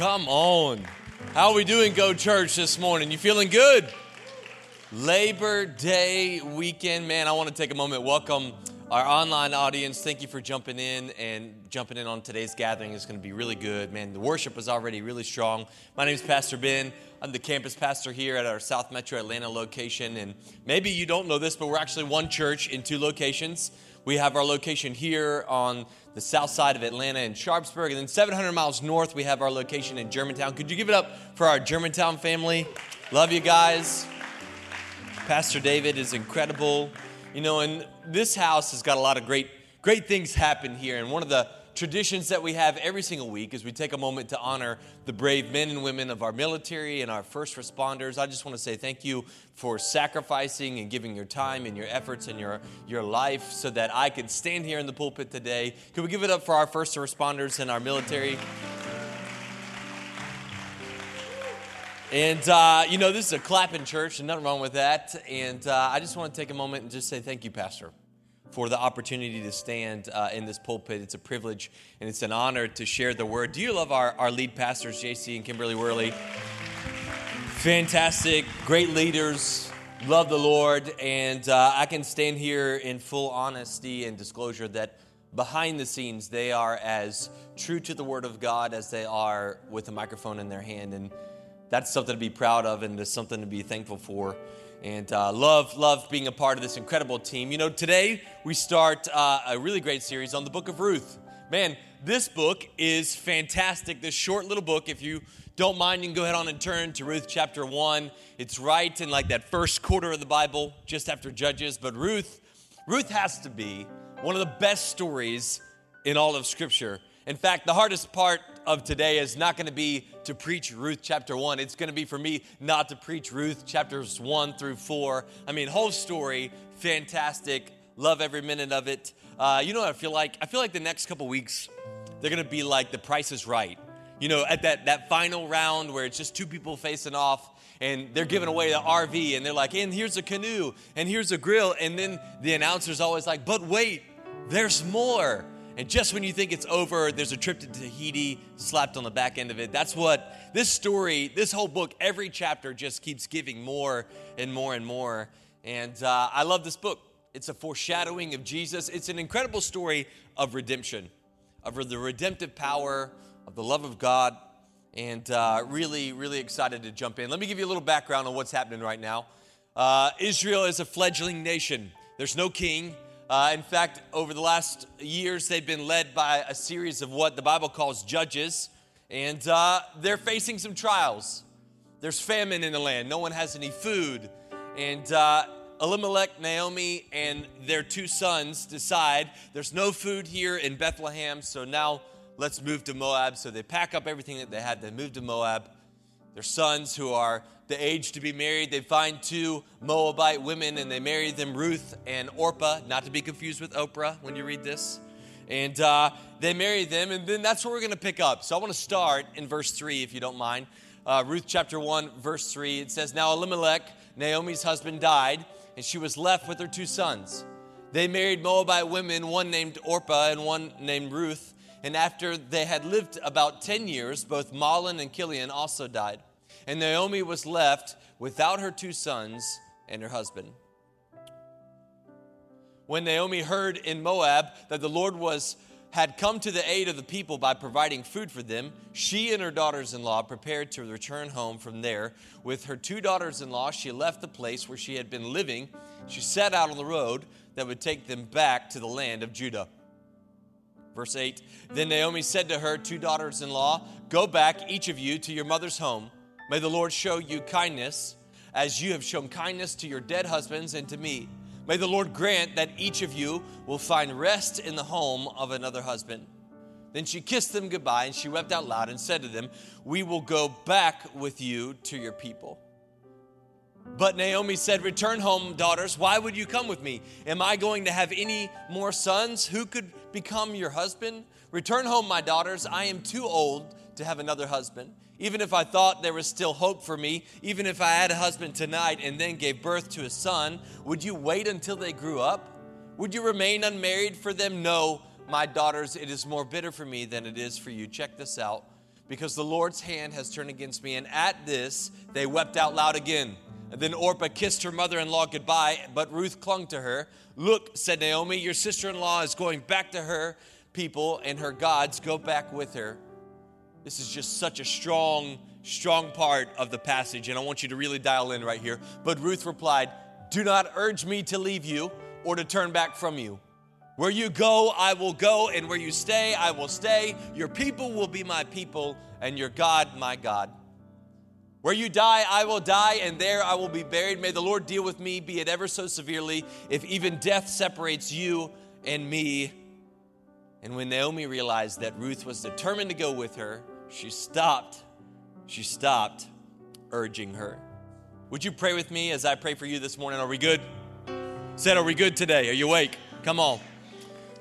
Come on. How are we doing, Go Church, this morning? You feeling good? Labor Day weekend. Man, I want to take a moment, welcome our online audience. Thank you for jumping in and jumping in on today's gathering. It's going to be really good. Man, the worship was already really strong. My name is Pastor Ben. I'm the campus pastor here at our South Metro Atlanta location. And maybe you don't know this, but we're actually one church in two locations. We have our location here on the south side of Atlanta in Sharpsburg. And then 700 miles north, we have our location in Germantown. Could you give it up for our Germantown family? Love you guys. Pastor David is incredible. You know, and this house has got a lot of great, great things happen here. And one of the traditions that we have every single week is we take a moment to honor the brave men and women of our military and our first responders. I just want to say thank you for sacrificing and giving your time and your efforts and your, your life so that I could stand here in the pulpit today. Could we give it up for our first responders and our military? And, uh, you know, this is a clapping church, and nothing wrong with that. And uh, I just want to take a moment and just say thank you, Pastor for the opportunity to stand uh, in this pulpit. It's a privilege and it's an honor to share the word. Do you love our, our lead pastors, JC and Kimberly Worley? Fantastic, great leaders, love the Lord, and uh, I can stand here in full honesty and disclosure that behind the scenes they are as true to the Word of God as they are with a microphone in their hand. And that's something to be proud of and it's something to be thankful for and uh, love love being a part of this incredible team. You know today we start uh, a really great series on the book of ruth. Man this book is fantastic. This short little book if you don't mind you can go ahead on and turn to ruth chapter 1 it's right in like that first quarter of the bible just after judges. But ruth ruth has to be one of the best stories in all of scripture. In fact, the hardest part of today is not going to be to preach Ruth chapter 1. It's going to be for me not to preach Ruth chapters 1 through 4. I mean, whole story, fantastic. Love every minute of it. Uh, you know what I feel like? I feel like the next couple weeks, they're going to be like the price is right. You know, at that, that final round where it's just two people facing off and they're giving away the RV and they're like, and here's a canoe and here's a grill. And then the announcer's always like, but wait, there's more. And just when you think it's over, there's a trip to Tahiti slapped on the back end of it. That's what this story, this whole book, every chapter just keeps giving more and more and more. And uh, I love this book. It's a foreshadowing of Jesus. It's an incredible story of redemption, of the redemptive power of the love of God. And uh, really, really excited to jump in. Let me give you a little background on what's happening right now. Uh, Israel is a fledgling nation, there's no king. Uh, in fact, over the last years, they've been led by a series of what the Bible calls judges, and uh, they're facing some trials. There's famine in the land, no one has any food. And uh, Elimelech, Naomi, and their two sons decide there's no food here in Bethlehem, so now let's move to Moab. So they pack up everything that they had, they move to Moab. Their sons, who are the age to be married, they find two Moabite women and they marry them, Ruth and Orpah, not to be confused with Oprah when you read this. And uh, they marry them, and then that's where we're going to pick up. So I want to start in verse 3, if you don't mind. Uh, Ruth chapter 1, verse 3, it says, Now Elimelech, Naomi's husband, died, and she was left with her two sons. They married Moabite women, one named Orpah and one named Ruth. And after they had lived about 10 years, both Mahlon and Chilion also died. And Naomi was left without her two sons and her husband. When Naomi heard in Moab that the Lord was had come to the aid of the people by providing food for them, she and her daughters in law prepared to return home from there. With her two daughters in law, she left the place where she had been living. She set out on the road that would take them back to the land of Judah. Verse 8 Then Naomi said to her two daughters in law, Go back, each of you, to your mother's home. May the Lord show you kindness as you have shown kindness to your dead husbands and to me. May the Lord grant that each of you will find rest in the home of another husband. Then she kissed them goodbye and she wept out loud and said to them, We will go back with you to your people. But Naomi said, Return home, daughters. Why would you come with me? Am I going to have any more sons? Who could become your husband? Return home, my daughters. I am too old to have another husband. Even if I thought there was still hope for me, even if I had a husband tonight and then gave birth to a son, would you wait until they grew up? Would you remain unmarried for them? No, my daughters, it is more bitter for me than it is for you. Check this out. because the Lord's hand has turned against me. And at this, they wept out loud again. And then Orpah kissed her mother in law goodbye, but Ruth clung to her. Look, said Naomi, your sister in law is going back to her people and her gods. Go back with her. This is just such a strong, strong part of the passage, and I want you to really dial in right here. But Ruth replied, Do not urge me to leave you or to turn back from you. Where you go, I will go, and where you stay, I will stay. Your people will be my people, and your God, my God. Where you die, I will die, and there I will be buried. May the Lord deal with me, be it ever so severely, if even death separates you and me. And when Naomi realized that Ruth was determined to go with her, she stopped. She stopped urging her. Would you pray with me as I pray for you this morning? Are we good? Said, are we good today? Are you awake? Come on.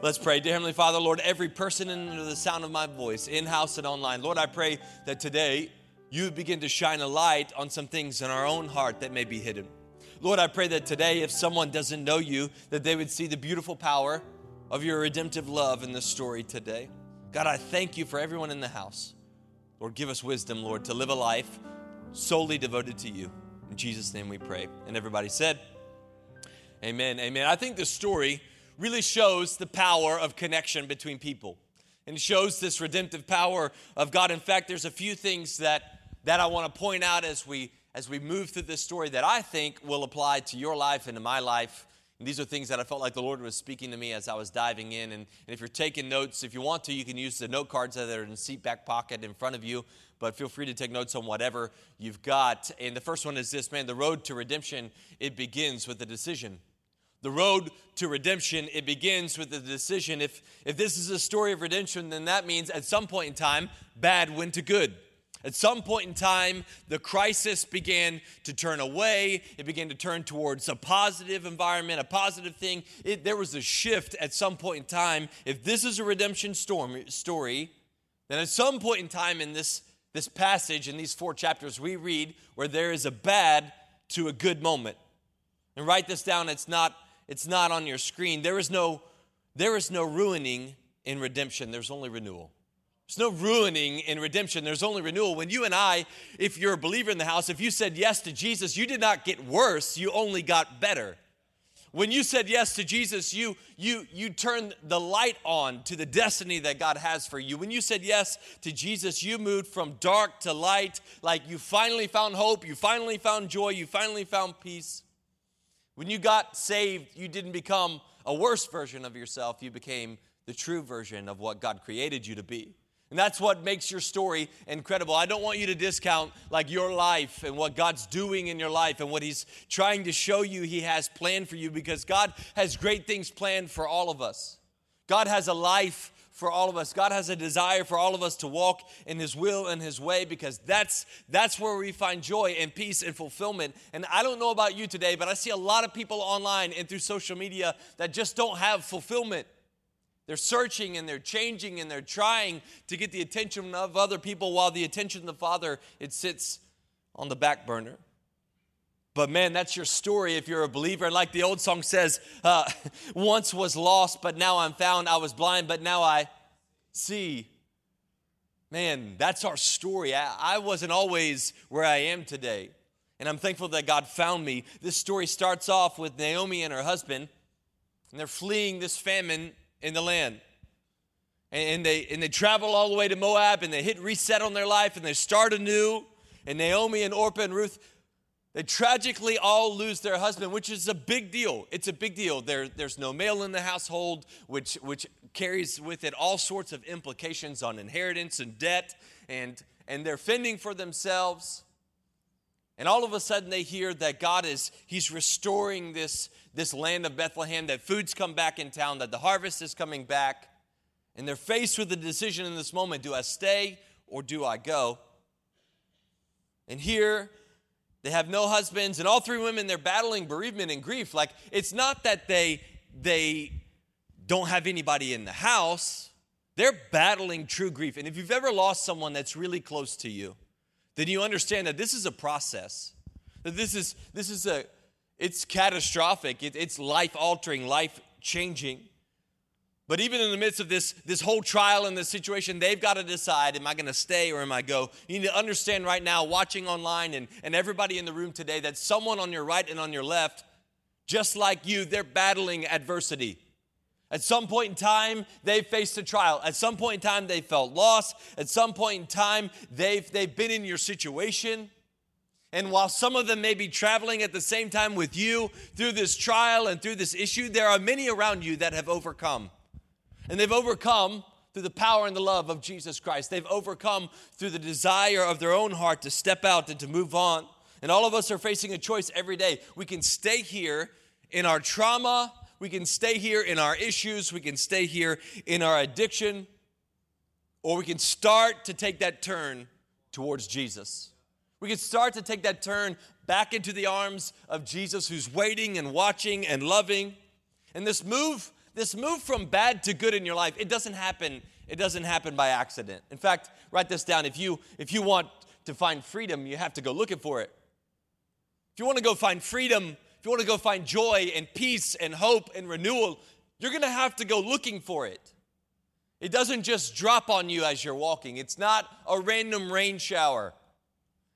Let's pray. Dear Heavenly Father, Lord, every person under the sound of my voice, in house and online, Lord, I pray that today you begin to shine a light on some things in our own heart that may be hidden. Lord, I pray that today, if someone doesn't know you, that they would see the beautiful power of your redemptive love in this story today. God, I thank you for everyone in the house. Lord, give us wisdom, Lord, to live a life solely devoted to you. In Jesus' name we pray. And everybody said, Amen. Amen. I think this story really shows the power of connection between people and shows this redemptive power of God. In fact, there's a few things that that I want to point out as we as we move through this story that I think will apply to your life and to my life. And these are things that I felt like the Lord was speaking to me as I was diving in. And, and if you're taking notes, if you want to, you can use the note cards that are in the seat back pocket in front of you. But feel free to take notes on whatever you've got. And the first one is this man, the road to redemption, it begins with a decision. The road to redemption, it begins with a decision. If, if this is a story of redemption, then that means at some point in time, bad went to good. At some point in time, the crisis began to turn away. It began to turn towards a positive environment, a positive thing. It, there was a shift at some point in time. If this is a redemption storm, story, then at some point in time in this, this passage, in these four chapters, we read where there is a bad to a good moment. And write this down, it's not, it's not on your screen. There is no, there is no ruining in redemption, there's only renewal. There's no ruining in redemption. There's only renewal. When you and I, if you're a believer in the house, if you said yes to Jesus, you did not get worse, you only got better. When you said yes to Jesus, you you you turned the light on to the destiny that God has for you. When you said yes to Jesus, you moved from dark to light, like you finally found hope, you finally found joy, you finally found peace. When you got saved, you didn't become a worse version of yourself, you became the true version of what God created you to be. And that's what makes your story incredible. I don't want you to discount like your life and what God's doing in your life and what he's trying to show you he has planned for you because God has great things planned for all of us. God has a life for all of us. God has a desire for all of us to walk in his will and his way because that's that's where we find joy and peace and fulfillment. And I don't know about you today, but I see a lot of people online and through social media that just don't have fulfillment. They're searching and they're changing and they're trying to get the attention of other people while the attention of the Father, it sits on the back burner. But man, that's your story if you're a believer. And like the old song says, uh, once was lost, but now I'm found. I was blind, but now I see. Man, that's our story. I, I wasn't always where I am today. And I'm thankful that God found me. This story starts off with Naomi and her husband, and they're fleeing this famine in the land. And they, and they travel all the way to Moab and they hit reset on their life and they start anew. And Naomi and Orpah and Ruth, they tragically all lose their husband, which is a big deal. It's a big deal. There, there's no male in the household, which, which carries with it all sorts of implications on inheritance and debt. And, and they're fending for themselves. And all of a sudden they hear that God is, He's restoring this, this land of Bethlehem, that food's come back in town, that the harvest is coming back. And they're faced with a decision in this moment do I stay or do I go? And here they have no husbands, and all three women, they're battling bereavement and grief. Like, it's not that they, they don't have anybody in the house, they're battling true grief. And if you've ever lost someone that's really close to you, then you understand that this is a process. That this is this is a it's catastrophic. It, it's life altering, life changing. But even in the midst of this, this whole trial and this situation, they've got to decide am I going to stay or am I go? You need to understand right now, watching online and, and everybody in the room today, that someone on your right and on your left, just like you, they're battling adversity. At some point in time, they've faced a trial. At some point in time, they felt lost. At some point in time, they've, they've been in your situation. And while some of them may be traveling at the same time with you through this trial and through this issue, there are many around you that have overcome. And they've overcome through the power and the love of Jesus Christ. They've overcome through the desire of their own heart to step out and to move on. And all of us are facing a choice every day. We can stay here in our trauma, we can stay here in our issues, we can stay here in our addiction, or we can start to take that turn towards Jesus. We can start to take that turn back into the arms of Jesus who's waiting and watching and loving. And this move this move from bad to good in your life, it doesn't happen, it doesn't happen by accident. In fact, write this down. If you if you want to find freedom, you have to go looking for it. If you want to go find freedom, if you want to go find joy and peace and hope and renewal, you're going to have to go looking for it. It doesn't just drop on you as you're walking. It's not a random rain shower.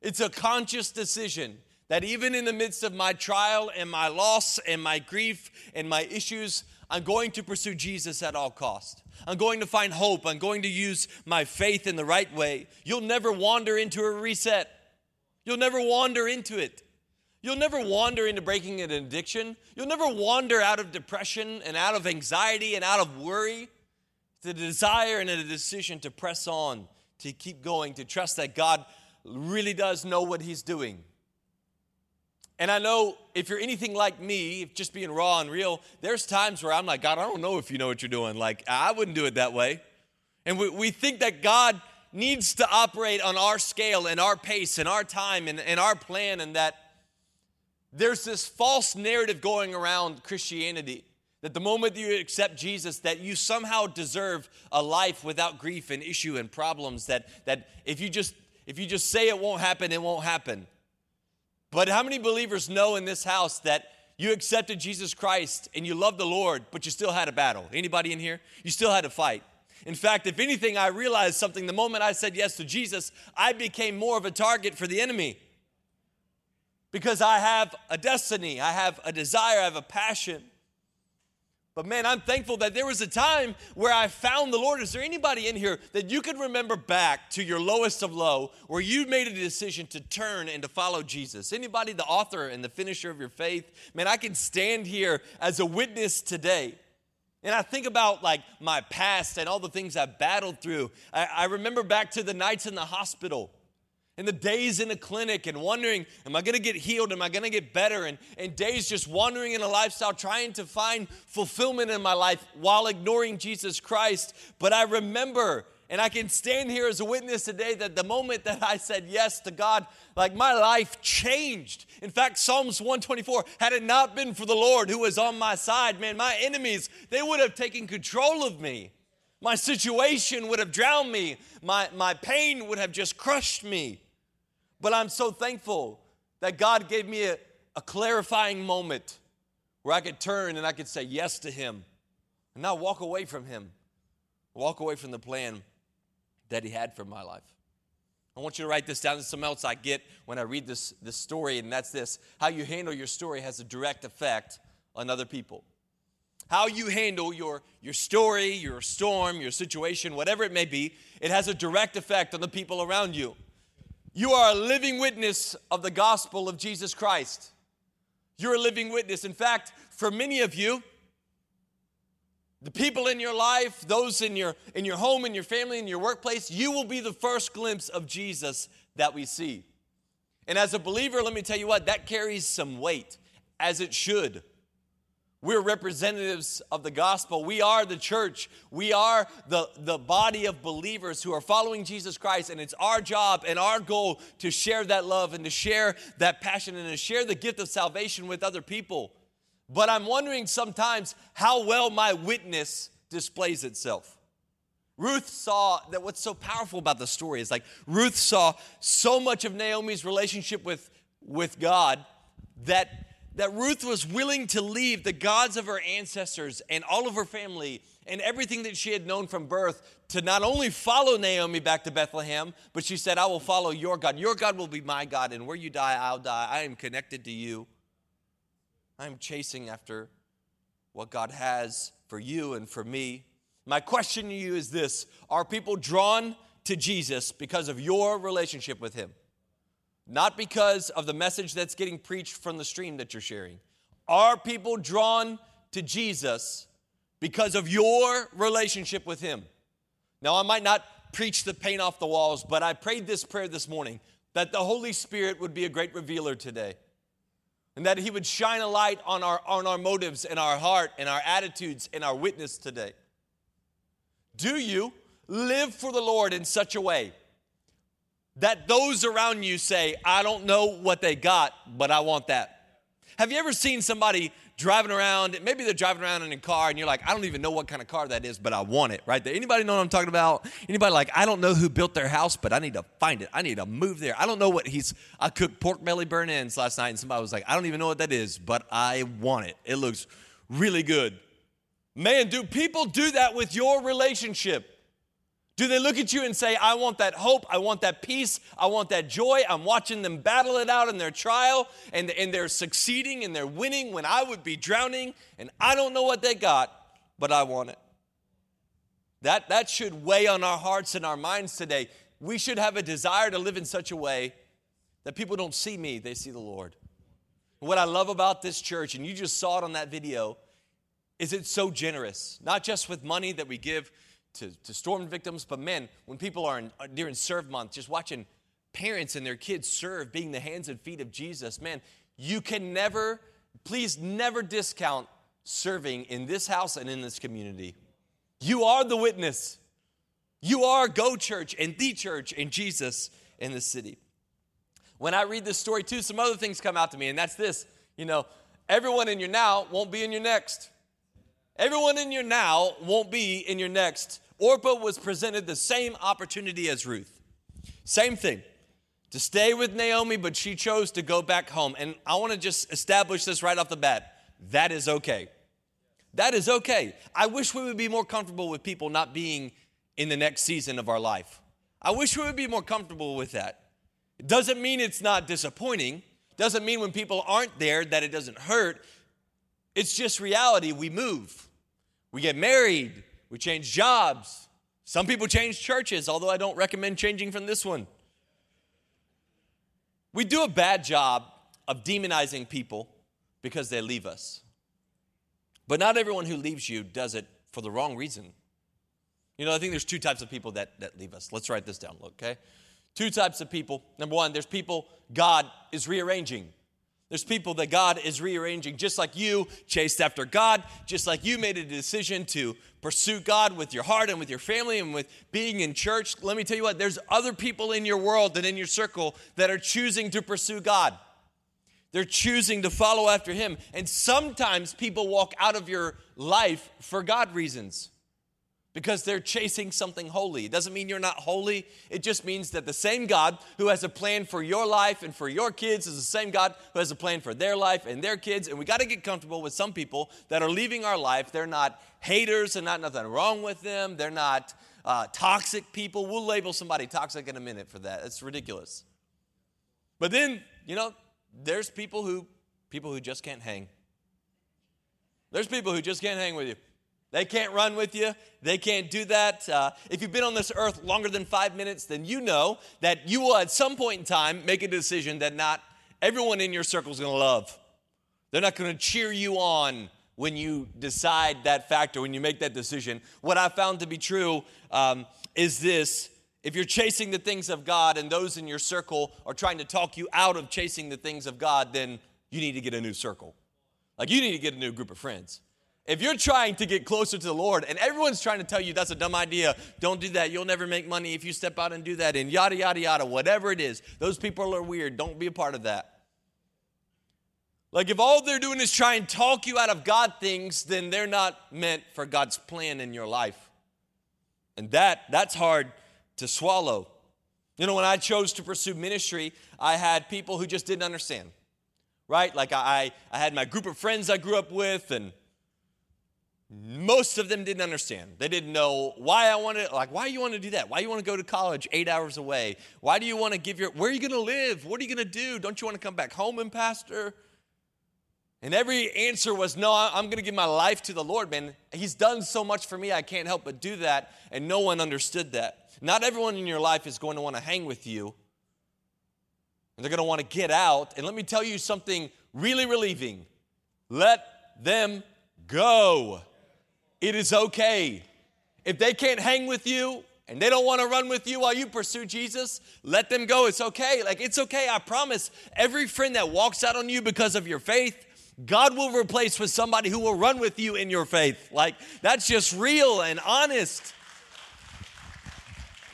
It's a conscious decision that even in the midst of my trial and my loss and my grief and my issues, I'm going to pursue Jesus at all cost. I'm going to find hope. I'm going to use my faith in the right way. You'll never wander into a reset. You'll never wander into it. You'll never wander into breaking an addiction. You'll never wander out of depression and out of anxiety and out of worry. It's a desire and a decision to press on, to keep going, to trust that God really does know what He's doing. And I know if you're anything like me, just being raw and real, there's times where I'm like, God, I don't know if you know what you're doing. Like, I wouldn't do it that way. And we, we think that God needs to operate on our scale and our pace and our time and, and our plan, and that there's this false narrative going around Christianity that the moment you accept Jesus, that you somehow deserve a life without grief and issue and problems, that, that if you just if you just say it won't happen, it won't happen. But how many believers know in this house that you accepted Jesus Christ and you loved the Lord, but you still had a battle? Anybody in here? You still had a fight. In fact, if anything, I realized something the moment I said yes to Jesus, I became more of a target for the enemy. Because I have a destiny, I have a desire, I have a passion. But man, I'm thankful that there was a time where I found the Lord. Is there anybody in here that you can remember back to your lowest of low where you made a decision to turn and to follow Jesus? Anybody, the author and the finisher of your faith? Man, I can stand here as a witness today. And I think about like my past and all the things I've battled through. I, I remember back to the nights in the hospital and the days in the clinic and wondering, am I going to get healed? Am I going to get better? And, and days just wandering in a lifestyle, trying to find fulfillment in my life while ignoring Jesus Christ. But I remember, and I can stand here as a witness today that the moment that I said yes to God, like my life changed. In fact, Psalms 124, had it not been for the Lord who was on my side, man, my enemies, they would have taken control of me. My situation would have drowned me. My, my pain would have just crushed me. But I'm so thankful that God gave me a, a clarifying moment where I could turn and I could say yes to Him and not walk away from Him, walk away from the plan that He had for my life. I want you to write this down. This is something else I get when I read this, this story, and that's this how you handle your story has a direct effect on other people. How you handle your, your story, your storm, your situation, whatever it may be, it has a direct effect on the people around you. You are a living witness of the gospel of Jesus Christ. You're a living witness. In fact, for many of you, the people in your life, those in your in your home, in your family, in your workplace, you will be the first glimpse of Jesus that we see. And as a believer, let me tell you what, that carries some weight, as it should. We're representatives of the gospel. We are the church. We are the, the body of believers who are following Jesus Christ. And it's our job and our goal to share that love and to share that passion and to share the gift of salvation with other people. But I'm wondering sometimes how well my witness displays itself. Ruth saw that what's so powerful about the story is like Ruth saw so much of Naomi's relationship with, with God that that Ruth was willing to leave the gods of her ancestors and all of her family and everything that she had known from birth to not only follow Naomi back to Bethlehem, but she said, I will follow your God. Your God will be my God, and where you die, I'll die. I am connected to you. I'm chasing after what God has for you and for me. My question to you is this Are people drawn to Jesus because of your relationship with Him? Not because of the message that's getting preached from the stream that you're sharing. Are people drawn to Jesus because of your relationship with Him? Now, I might not preach the paint off the walls, but I prayed this prayer this morning that the Holy Spirit would be a great revealer today and that He would shine a light on our, on our motives and our heart and our attitudes and our witness today. Do you live for the Lord in such a way that those around you say, I don't know what they got, but I want that? Have you ever seen somebody driving around, maybe they're driving around in a car and you're like, I don't even know what kind of car that is, but I want it, right. Anybody know what I'm talking about? Anybody like, I don't know who built their house, but I need to find it. I need to move there. I don't know what he's, I cooked pork belly burn ends last night and somebody was like, I don't even know what that is, but I want it. It looks really good. Man, do people do that with your relationship? Do they look at you and say, I want that hope, I want that peace, I want that joy? I'm watching them battle it out in their trial and, and they're succeeding and they're winning when I would be drowning and I don't know what they got, but I want it. That, that should weigh on our hearts and our minds today. We should have a desire to live in such a way that people don't see me, they see the Lord. What I love about this church, and you just saw it on that video, is it's so generous, not just with money that we give to, to storm victims, but men, when people are in, uh, during serve month, just watching parents and their kids serve, being the hands and feet of Jesus, man, you can never, please never discount serving in this house and in this community. You are the witness. You are Go Church and the church and Jesus in the city. When I read this story too, some other things come out to me, and that's this you know, everyone in your now won't be in your next. Everyone in your now won't be in your next. Orpah was presented the same opportunity as Ruth. Same thing. To stay with Naomi, but she chose to go back home. And I want to just establish this right off the bat. That is okay. That is okay. I wish we would be more comfortable with people not being in the next season of our life. I wish we would be more comfortable with that. It doesn't mean it's not disappointing. Doesn't mean when people aren't there that it doesn't hurt. It's just reality. We move. We get married. We change jobs. Some people change churches, although I don't recommend changing from this one. We do a bad job of demonizing people because they leave us. But not everyone who leaves you does it for the wrong reason. You know, I think there's two types of people that, that leave us. Let's write this down, okay? Two types of people. Number one, there's people God is rearranging. There's people that God is rearranging, just like you chased after God, just like you made a decision to pursue God with your heart and with your family and with being in church. Let me tell you what, there's other people in your world and in your circle that are choosing to pursue God. They're choosing to follow after Him. And sometimes people walk out of your life for God reasons because they're chasing something holy. It doesn't mean you're not holy. It just means that the same God who has a plan for your life and for your kids is the same God who has a plan for their life and their kids. And we got to get comfortable with some people that are leaving our life. They're not haters and not nothing wrong with them. They're not uh, toxic people. We'll label somebody toxic in a minute for that. It's ridiculous. But then, you know, there's people who people who just can't hang. There's people who just can't hang with you. They can't run with you. They can't do that. Uh, if you've been on this earth longer than five minutes, then you know that you will at some point in time make a decision that not everyone in your circle is going to love. They're not going to cheer you on when you decide that factor, when you make that decision. What I found to be true um, is this if you're chasing the things of God and those in your circle are trying to talk you out of chasing the things of God, then you need to get a new circle. Like you need to get a new group of friends. If you're trying to get closer to the Lord and everyone's trying to tell you that's a dumb idea, don't do that. You'll never make money if you step out and do that, and yada, yada, yada, whatever it is, those people are weird. Don't be a part of that. Like, if all they're doing is try and talk you out of God things, then they're not meant for God's plan in your life. And that, that's hard to swallow. You know, when I chose to pursue ministry, I had people who just didn't understand. right? Like I, I had my group of friends I grew up with, and most of them didn't understand. They didn't know why I wanted, like, why you want to do that? Why you want to go to college eight hours away? Why do you want to give your, where are you going to live? What are you going to do? Don't you want to come back home and pastor? And every answer was, no, I'm going to give my life to the Lord, man. He's done so much for me, I can't help but do that. And no one understood that. Not everyone in your life is going to want to hang with you. And they're going to want to get out. And let me tell you something really relieving let them go. It is okay. If they can't hang with you, and they don't want to run with you while you pursue Jesus, let them go. It's okay. Like, it's okay. I promise. Every friend that walks out on you because of your faith, God will replace with somebody who will run with you in your faith. Like, that's just real and honest.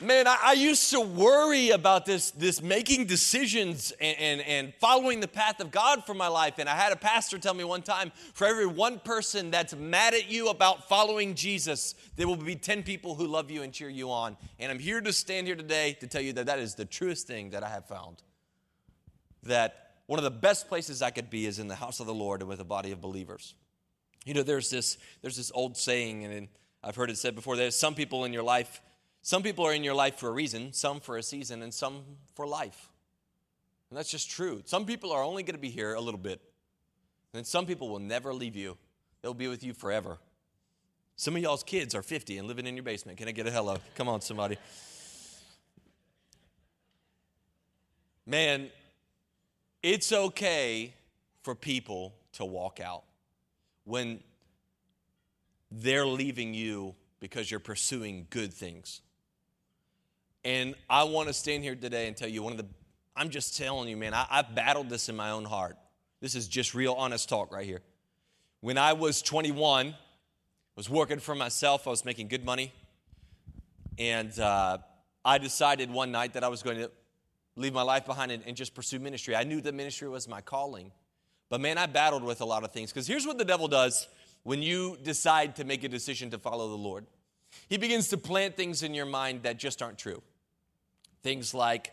Man, I, I used to worry about this, this making decisions and, and, and following the path of God for my life. And I had a pastor tell me one time for every one person that's mad at you about following Jesus, there will be 10 people who love you and cheer you on. And I'm here to stand here today to tell you that that is the truest thing that I have found. That one of the best places I could be is in the house of the Lord and with a body of believers. You know, there's this, there's this old saying, and I've heard it said before there's some people in your life, some people are in your life for a reason, some for a season, and some for life. And that's just true. Some people are only going to be here a little bit, and some people will never leave you, they'll be with you forever. Some of y'all's kids are 50 and living in your basement. Can I get a hello? Come on, somebody. Man, it's okay for people to walk out when they're leaving you because you're pursuing good things. And I want to stand here today and tell you one of the, I'm just telling you, man, I, I've battled this in my own heart. This is just real honest talk right here. When I was 21, I was working for myself, I was making good money. And uh, I decided one night that I was going to leave my life behind and, and just pursue ministry. I knew that ministry was my calling. But man, I battled with a lot of things because here's what the devil does when you decide to make a decision to follow the Lord. He begins to plant things in your mind that just aren't true. Things like,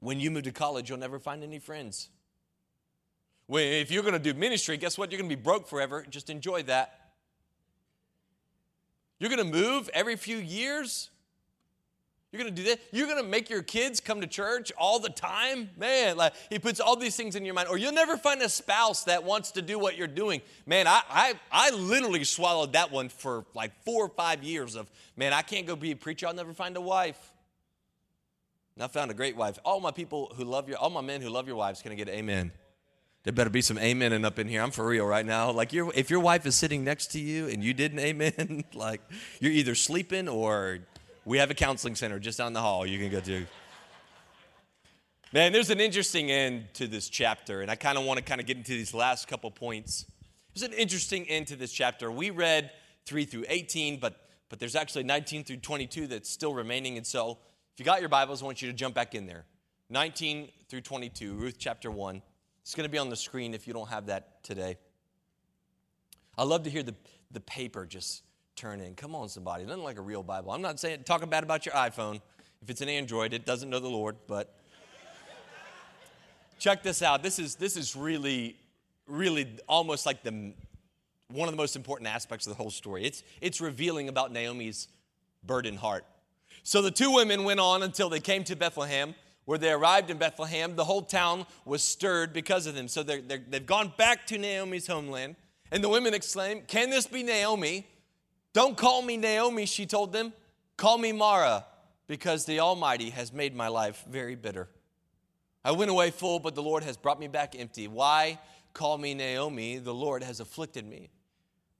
when you move to college, you'll never find any friends. If you're going to do ministry, guess what? You're going to be broke forever. Just enjoy that. You're going to move every few years. You're going to do that? You're going to make your kids come to church all the time? Man, like he puts all these things in your mind. Or you'll never find a spouse that wants to do what you're doing. Man, I, I, I literally swallowed that one for like four or five years of, man, I can't go be a preacher. I'll never find a wife. And I found a great wife. All my people who love your, all my men who love your wives, can I get amen? There better be some amen and up in here. I'm for real right now. Like if your wife is sitting next to you and you didn't amen, like you're either sleeping or we have a counseling center just down the hall you can go to. Man, there's an interesting end to this chapter, and I kind of want to kind of get into these last couple points. There's an interesting end to this chapter. We read 3 through 18, but, but there's actually 19 through 22 that's still remaining. And so if you got your Bibles, I want you to jump back in there. 19 through 22, Ruth chapter 1. It's going to be on the screen if you don't have that today. I love to hear the, the paper just turn in. Come on, somebody. Nothing like a real Bible. I'm not saying talking bad about your iPhone. If it's an Android, it doesn't know the Lord, but check this out. This is this is really, really almost like the one of the most important aspects of the whole story. It's it's revealing about Naomi's burdened heart. So the two women went on until they came to Bethlehem. Where they arrived in Bethlehem, the whole town was stirred because of them. So they're, they have gone back to Naomi's homeland. And the women exclaimed, Can this be Naomi? Don't call me Naomi, she told them. Call me Mara, because the Almighty has made my life very bitter. I went away full, but the Lord has brought me back empty. Why call me Naomi? The Lord has afflicted me.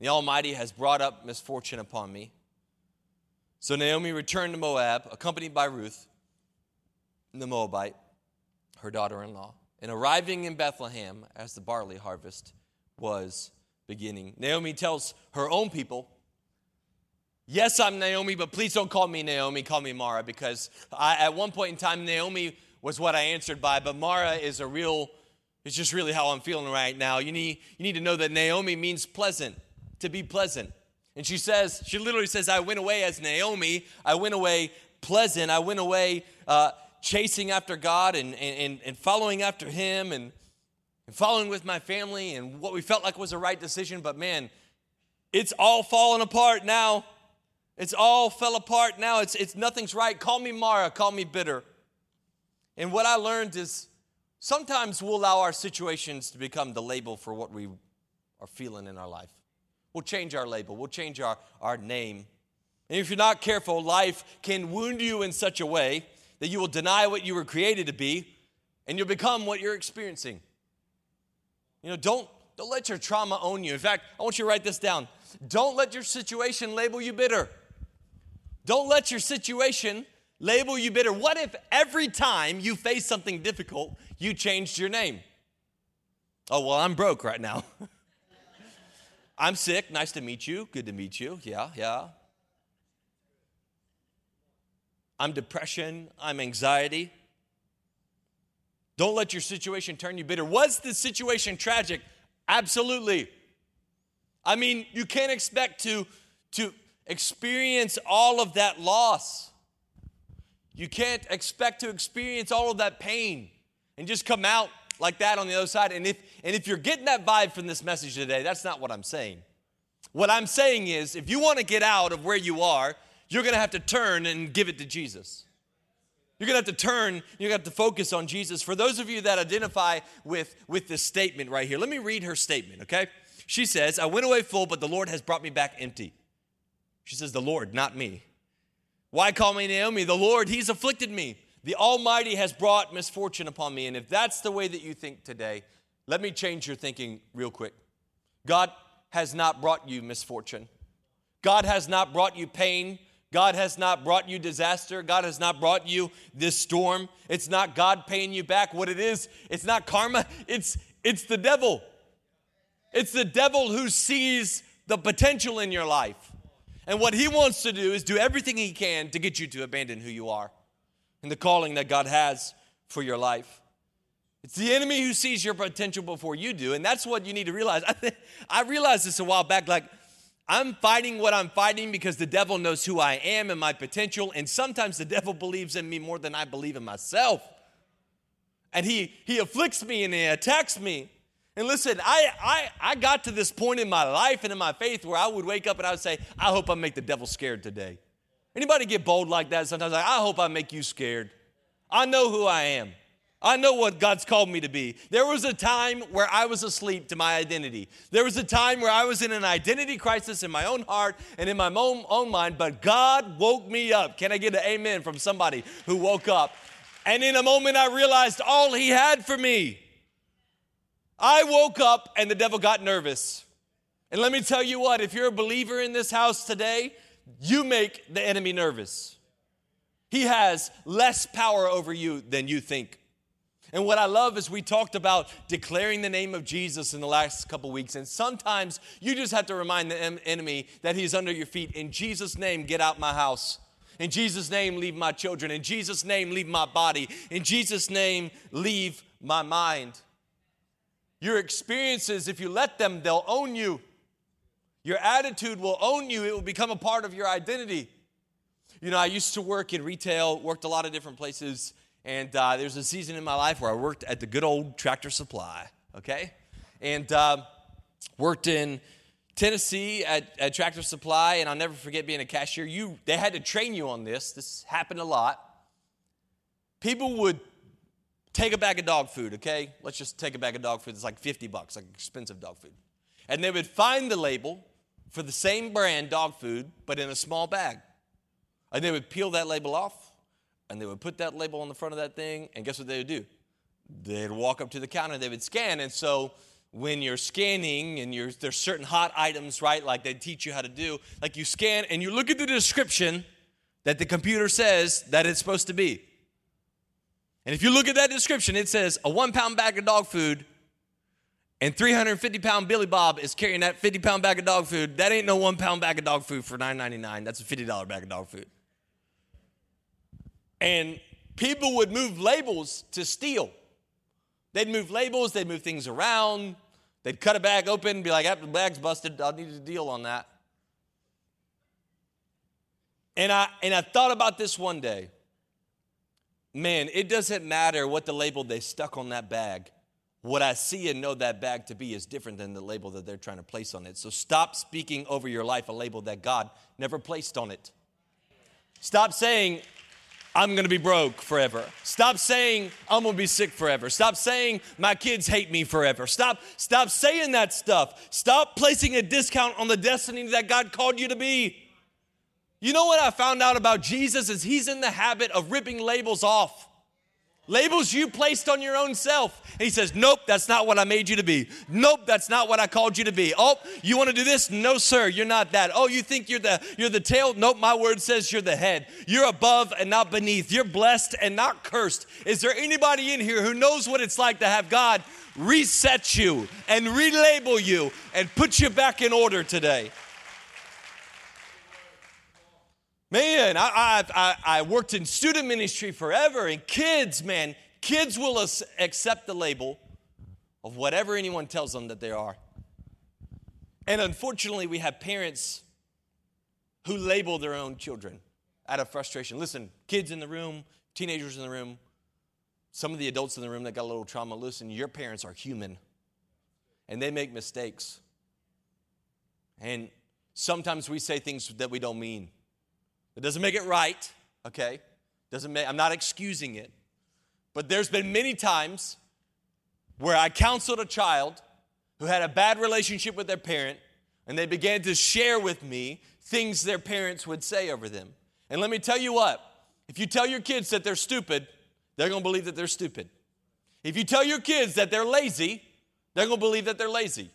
The Almighty has brought up misfortune upon me. So Naomi returned to Moab, accompanied by Ruth, the Moabite, her daughter in law. And arriving in Bethlehem as the barley harvest was beginning, Naomi tells her own people, Yes, I'm Naomi, but please don't call me Naomi, call me Mara, because I, at one point in time, Naomi was what I answered by, but Mara is a real, it's just really how I'm feeling right now. You need, you need to know that Naomi means pleasant, to be pleasant. And she says, she literally says, I went away as Naomi, I went away pleasant, I went away uh, chasing after God and, and, and following after Him. And, and following with my family and what we felt like was the right decision, but man, it's all falling apart now. It's all fell apart now. It's, it's nothing's right. Call me Mara, call me bitter. And what I learned is sometimes we'll allow our situations to become the label for what we are feeling in our life. We'll change our label, we'll change our, our name. And if you're not careful, life can wound you in such a way that you will deny what you were created to be and you'll become what you're experiencing. You know, don't, don't let your trauma own you. In fact, I want you to write this down. Don't let your situation label you bitter. Don't let your situation label you bitter. What if every time you face something difficult, you changed your name? Oh, well, I'm broke right now. I'm sick. Nice to meet you. Good to meet you. Yeah, yeah. I'm depression. I'm anxiety. Don't let your situation turn you bitter. Was the situation tragic? Absolutely. I mean, you can't expect to, to experience all of that loss. You can't expect to experience all of that pain and just come out like that on the other side. And if, and if you're getting that vibe from this message today, that's not what I'm saying. What I'm saying is, if you want to get out of where you are, you're going to have to turn and give it to Jesus. You're going to have to turn, you're going to have to focus on Jesus. For those of you that identify with, with this statement right here, let me read her statement, okay? She says, I went away full, but the Lord has brought me back empty. She says, The Lord, not me. Why call me Naomi? The Lord, He's afflicted me. The Almighty has brought misfortune upon me. And if that's the way that you think today, let me change your thinking real quick. God has not brought you misfortune, God has not brought you pain. God has not brought you disaster. God has not brought you this storm. It's not God paying you back. What it is, it's not karma. It's it's the devil. It's the devil who sees the potential in your life. And what he wants to do is do everything he can to get you to abandon who you are and the calling that God has for your life. It's the enemy who sees your potential before you do. And that's what you need to realize. I, I realized this a while back. Like, I'm fighting what I'm fighting because the devil knows who I am and my potential. And sometimes the devil believes in me more than I believe in myself. And he, he afflicts me and he attacks me. And listen, I, I, I got to this point in my life and in my faith where I would wake up and I would say, I hope I make the devil scared today. Anybody get bold like that sometimes? Like, I hope I make you scared. I know who I am. I know what God's called me to be. There was a time where I was asleep to my identity. There was a time where I was in an identity crisis in my own heart and in my own, own mind, but God woke me up. Can I get an amen from somebody who woke up? And in a moment, I realized all He had for me I woke up and the devil got nervous. And let me tell you what, if you're a believer in this house today, you make the enemy nervous. He has less power over you than you think. And what I love is we talked about declaring the name of Jesus in the last couple weeks. And sometimes you just have to remind the enemy that he's under your feet. In Jesus' name, get out my house. In Jesus' name, leave my children. In Jesus' name, leave my body. In Jesus' name, leave my mind. Your experiences, if you let them, they'll own you. Your attitude will own you, it will become a part of your identity. You know, I used to work in retail, worked a lot of different places, and uh, there's a season in my life where I worked at the good old tractor supply, okay? And uh, worked in Tennessee at, at Tractor Supply, and I'll never forget being a cashier. You, they had to train you on this. This happened a lot. People would take a bag of dog food, okay? Let's just take a bag of dog food. It's like 50 bucks, like expensive dog food. And they would find the label for the same brand dog food, but in a small bag. And they would peel that label off, and they would put that label on the front of that thing, and guess what they would do? They'd walk up to the counter, they would scan, and so when you're scanning and you're, there's certain hot items, right, like they teach you how to do, like you scan and you look at the description that the computer says that it's supposed to be. And if you look at that description, it says a one pound bag of dog food and 350 pound Billy Bob is carrying that 50 pound bag of dog food. That ain't no one pound bag of dog food for $9.99. That's a $50 bag of dog food. And people would move labels to steal. They'd move labels, they'd move things around, they'd cut a bag open and be like, the bag's busted, I'll need a deal on that. And I, and I thought about this one day man, it doesn't matter what the label they stuck on that bag. what I see and know that bag to be is different than the label that they're trying to place on it. So stop speaking over your life a label that God never placed on it. Stop saying, I'm gonna be broke forever. Stop saying I'm gonna be sick forever. Stop saying my kids hate me forever. Stop, stop saying that stuff. Stop placing a discount on the destiny that God called you to be. You know what I found out about Jesus is he's in the habit of ripping labels off. Labels you placed on your own self. And he says, Nope, that's not what I made you to be. Nope, that's not what I called you to be. Oh, you want to do this? No, sir, you're not that. Oh, you think you're the you're the tail? Nope, my word says you're the head. You're above and not beneath. You're blessed and not cursed. Is there anybody in here who knows what it's like to have God reset you and relabel you and put you back in order today? Man, I, I, I worked in student ministry forever, and kids, man, kids will accept the label of whatever anyone tells them that they are. And unfortunately, we have parents who label their own children out of frustration. Listen, kids in the room, teenagers in the room, some of the adults in the room that got a little trauma, listen, your parents are human and they make mistakes. And sometimes we say things that we don't mean. It doesn't make it right, okay? Doesn't make, I'm not excusing it. But there's been many times where I counseled a child who had a bad relationship with their parent, and they began to share with me things their parents would say over them. And let me tell you what if you tell your kids that they're stupid, they're gonna believe that they're stupid. If you tell your kids that they're lazy, they're gonna believe that they're lazy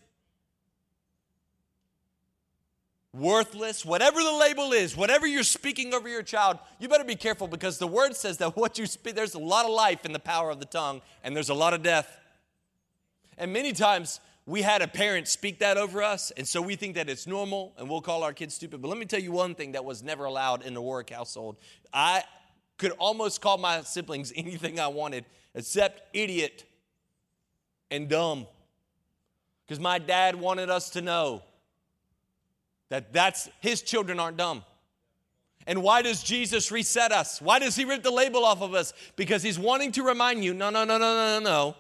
worthless, whatever the label is, whatever you're speaking over your child, you better be careful because the word says that what you speak, there's a lot of life in the power of the tongue and there's a lot of death. And many times we had a parent speak that over us, and so we think that it's normal and we'll call our kids stupid. But let me tell you one thing that was never allowed in the Warrick household. I could almost call my siblings anything I wanted except idiot and dumb. Because my dad wanted us to know that that's his children aren't dumb. And why does Jesus reset us? Why does he rip the label off of us? Because he's wanting to remind you, no, no, no, no, no, no, no.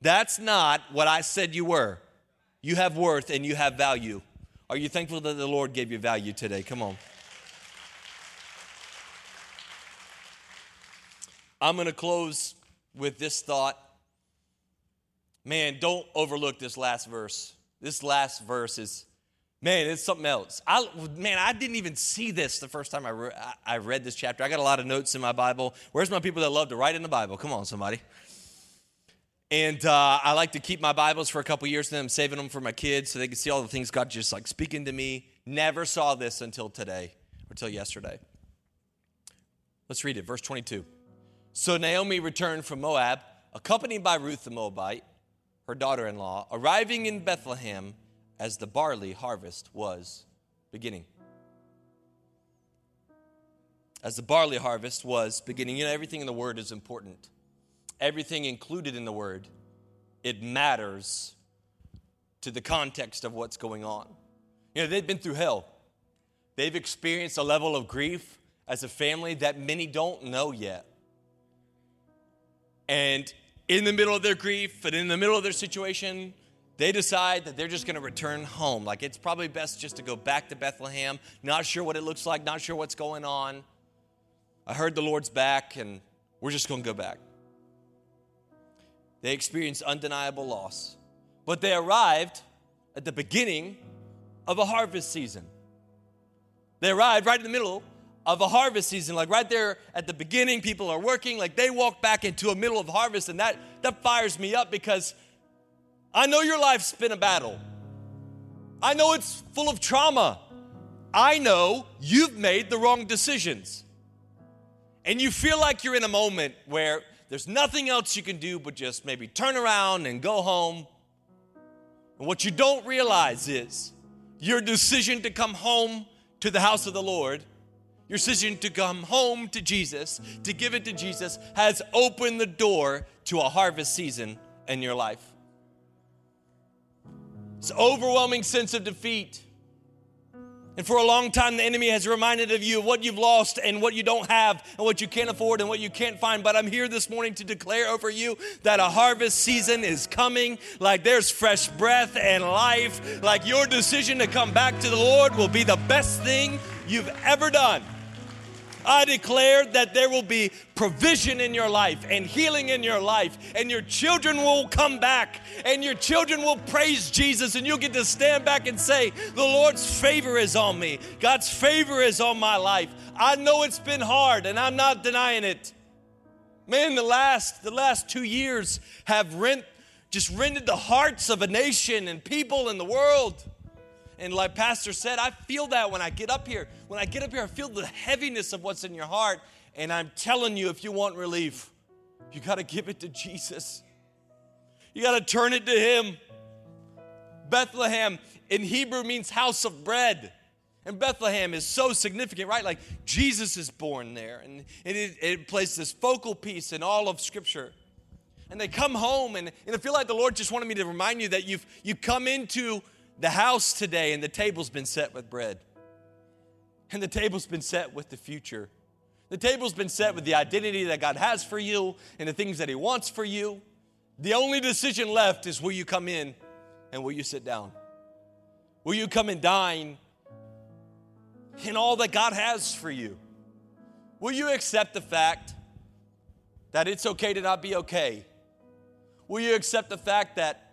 That's not what I said you were. You have worth and you have value. Are you thankful that the Lord gave you value today? Come on. I'm going to close with this thought. Man, don't overlook this last verse. This last verse is Man, it's something else. I, man, I didn't even see this the first time I, re- I read this chapter. I got a lot of notes in my Bible. Where's my people that love to write in the Bible? Come on, somebody. And uh, I like to keep my Bibles for a couple years, and then I'm saving them for my kids so they can see all the things God just like speaking to me. Never saw this until today, or until yesterday. Let's read it, verse 22. So Naomi returned from Moab, accompanied by Ruth the Moabite, her daughter in law, arriving in Bethlehem as the barley harvest was beginning. As the barley harvest was beginning, you know, everything in the word is important. Everything included in the word, it matters to the context of what's going on. You know, they've been through hell. They've experienced a level of grief as a family that many don't know yet. And in the middle of their grief and in the middle of their situation, they decide that they're just going to return home. Like it's probably best just to go back to Bethlehem. Not sure what it looks like, not sure what's going on. I heard the Lord's back, and we're just going to go back. They experienced undeniable loss, but they arrived at the beginning of a harvest season. They arrived right in the middle of a harvest season, like right there at the beginning, people are working, like they walk back into a middle of harvest, and that, that fires me up because I know your life's been a battle. I know it's full of trauma. I know you've made the wrong decisions. And you feel like you're in a moment where there's nothing else you can do but just maybe turn around and go home. And what you don't realize is your decision to come home to the house of the Lord, your decision to come home to Jesus, to give it to Jesus, has opened the door to a harvest season in your life. It's overwhelming sense of defeat. And for a long time, the enemy has reminded of you of what you've lost and what you don't have and what you can't afford and what you can't find. But I'm here this morning to declare over you that a harvest season is coming. Like there's fresh breath and life. Like your decision to come back to the Lord will be the best thing you've ever done. I declare that there will be provision in your life and healing in your life, and your children will come back, and your children will praise Jesus, and you'll get to stand back and say, The Lord's favor is on me, God's favor is on my life. I know it's been hard, and I'm not denying it. Man, the last the last two years have rent just rented the hearts of a nation and people in the world. And like Pastor said, I feel that when I get up here. When I get up here, I feel the heaviness of what's in your heart. And I'm telling you, if you want relief, you got to give it to Jesus. You got to turn it to Him. Bethlehem in Hebrew means house of bread. And Bethlehem is so significant, right? Like Jesus is born there, and it, it plays this focal piece in all of Scripture. And they come home, and, and I feel like the Lord just wanted me to remind you that you've you come into the house today and the table's been set with bread. And the table's been set with the future. The table's been set with the identity that God has for you and the things that He wants for you. The only decision left is will you come in and will you sit down? Will you come and dine in all that God has for you? Will you accept the fact that it's okay to not be okay? Will you accept the fact that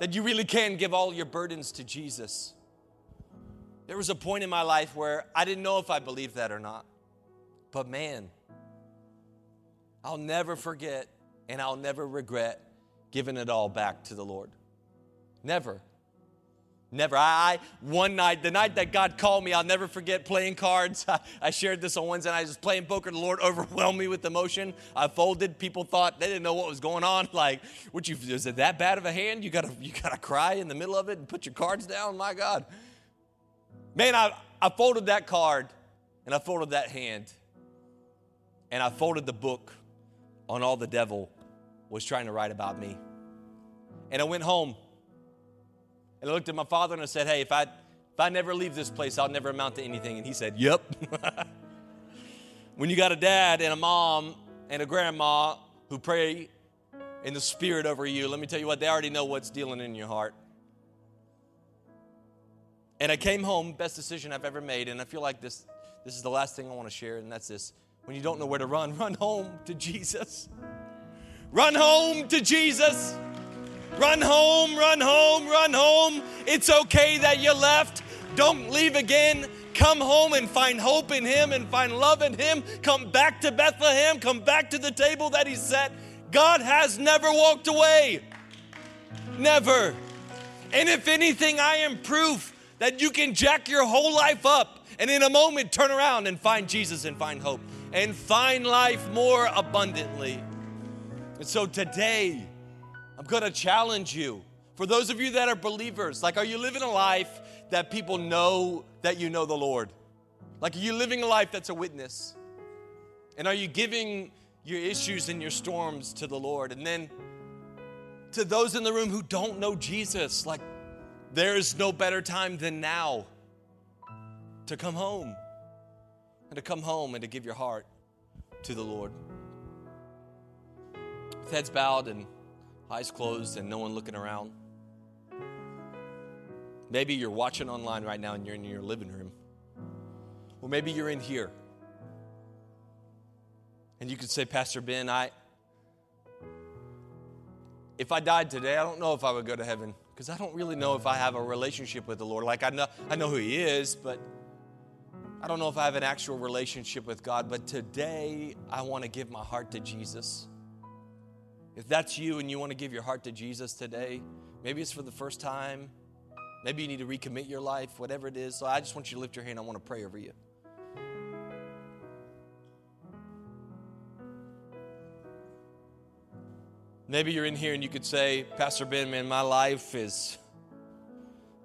that you really can give all your burdens to Jesus. There was a point in my life where I didn't know if I believed that or not. But man, I'll never forget and I'll never regret giving it all back to the Lord. Never. Never. I, I, one night, the night that God called me, I'll never forget playing cards. I, I shared this on Wednesday. I was playing poker. The Lord overwhelmed me with emotion. I folded. People thought they didn't know what was going on. Like, what you is it that bad of a hand? You gotta you gotta cry in the middle of it and put your cards down. My God, man, I I folded that card and I folded that hand and I folded the book on all the devil was trying to write about me. And I went home and I looked at my father and I said, Hey, if I, if I never leave this place, I'll never amount to anything. And he said, Yep. when you got a dad and a mom and a grandma who pray in the spirit over you, let me tell you what, they already know what's dealing in your heart. And I came home, best decision I've ever made, and I feel like this, this is the last thing I want to share, and that's this. When you don't know where to run, run home to Jesus. Run home to Jesus. Run home, run home, run home. It's okay that you left. Don't leave again. Come home and find hope in Him and find love in Him. Come back to Bethlehem. Come back to the table that He set. God has never walked away. Never. And if anything, I am proof that you can jack your whole life up and in a moment turn around and find Jesus and find hope and find life more abundantly. And so today, I'm going to challenge you. For those of you that are believers, like, are you living a life that people know that you know the Lord? Like, are you living a life that's a witness? And are you giving your issues and your storms to the Lord? And then to those in the room who don't know Jesus, like, there is no better time than now to come home and to come home and to give your heart to the Lord. With heads bowed and eyes closed and no one looking around. Maybe you're watching online right now and you're in your living room. Or maybe you're in here. And you could say, Pastor Ben, I if I died today, I don't know if I would go to heaven because I don't really know if I have a relationship with the Lord. Like I know I know who he is, but I don't know if I have an actual relationship with God, but today I want to give my heart to Jesus. If that's you and you want to give your heart to Jesus today, maybe it's for the first time, maybe you need to recommit your life, whatever it is. So I just want you to lift your hand. I want to pray over you. Maybe you're in here and you could say, Pastor Ben, man, my life is,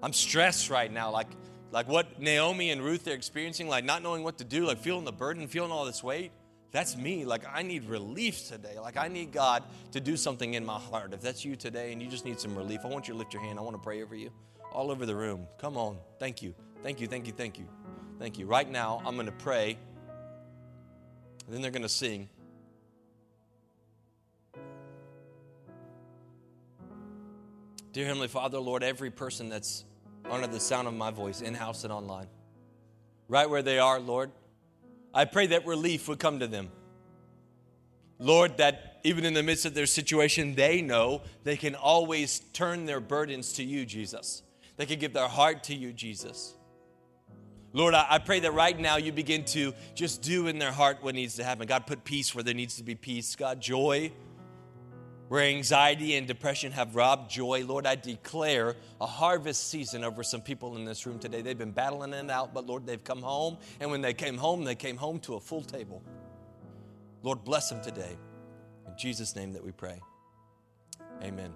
I'm stressed right now. Like, like what Naomi and Ruth are experiencing, like not knowing what to do, like feeling the burden, feeling all this weight. That's me. Like, I need relief today. Like, I need God to do something in my heart. If that's you today and you just need some relief, I want you to lift your hand. I want to pray over you all over the room. Come on. Thank you. Thank you, thank you, thank you. Thank you. Right now, I'm going to pray. Then they're going to sing. Dear Heavenly Father, Lord, every person that's under the sound of my voice, in house and online, right where they are, Lord, I pray that relief would come to them. Lord, that even in the midst of their situation, they know they can always turn their burdens to you, Jesus. They can give their heart to you, Jesus. Lord, I, pray that right now you begin to just do in their heart what needs to happen. God, put peace where there needs to be peace. God, joy where anxiety and depression have robbed joy. Lord, I declare a harvest season over some people in this room today. They've been battling it out, but Lord, they've come home. And when they came home, they came home to a full table. Lord, bless them today. In Jesus' name that we pray. Amen.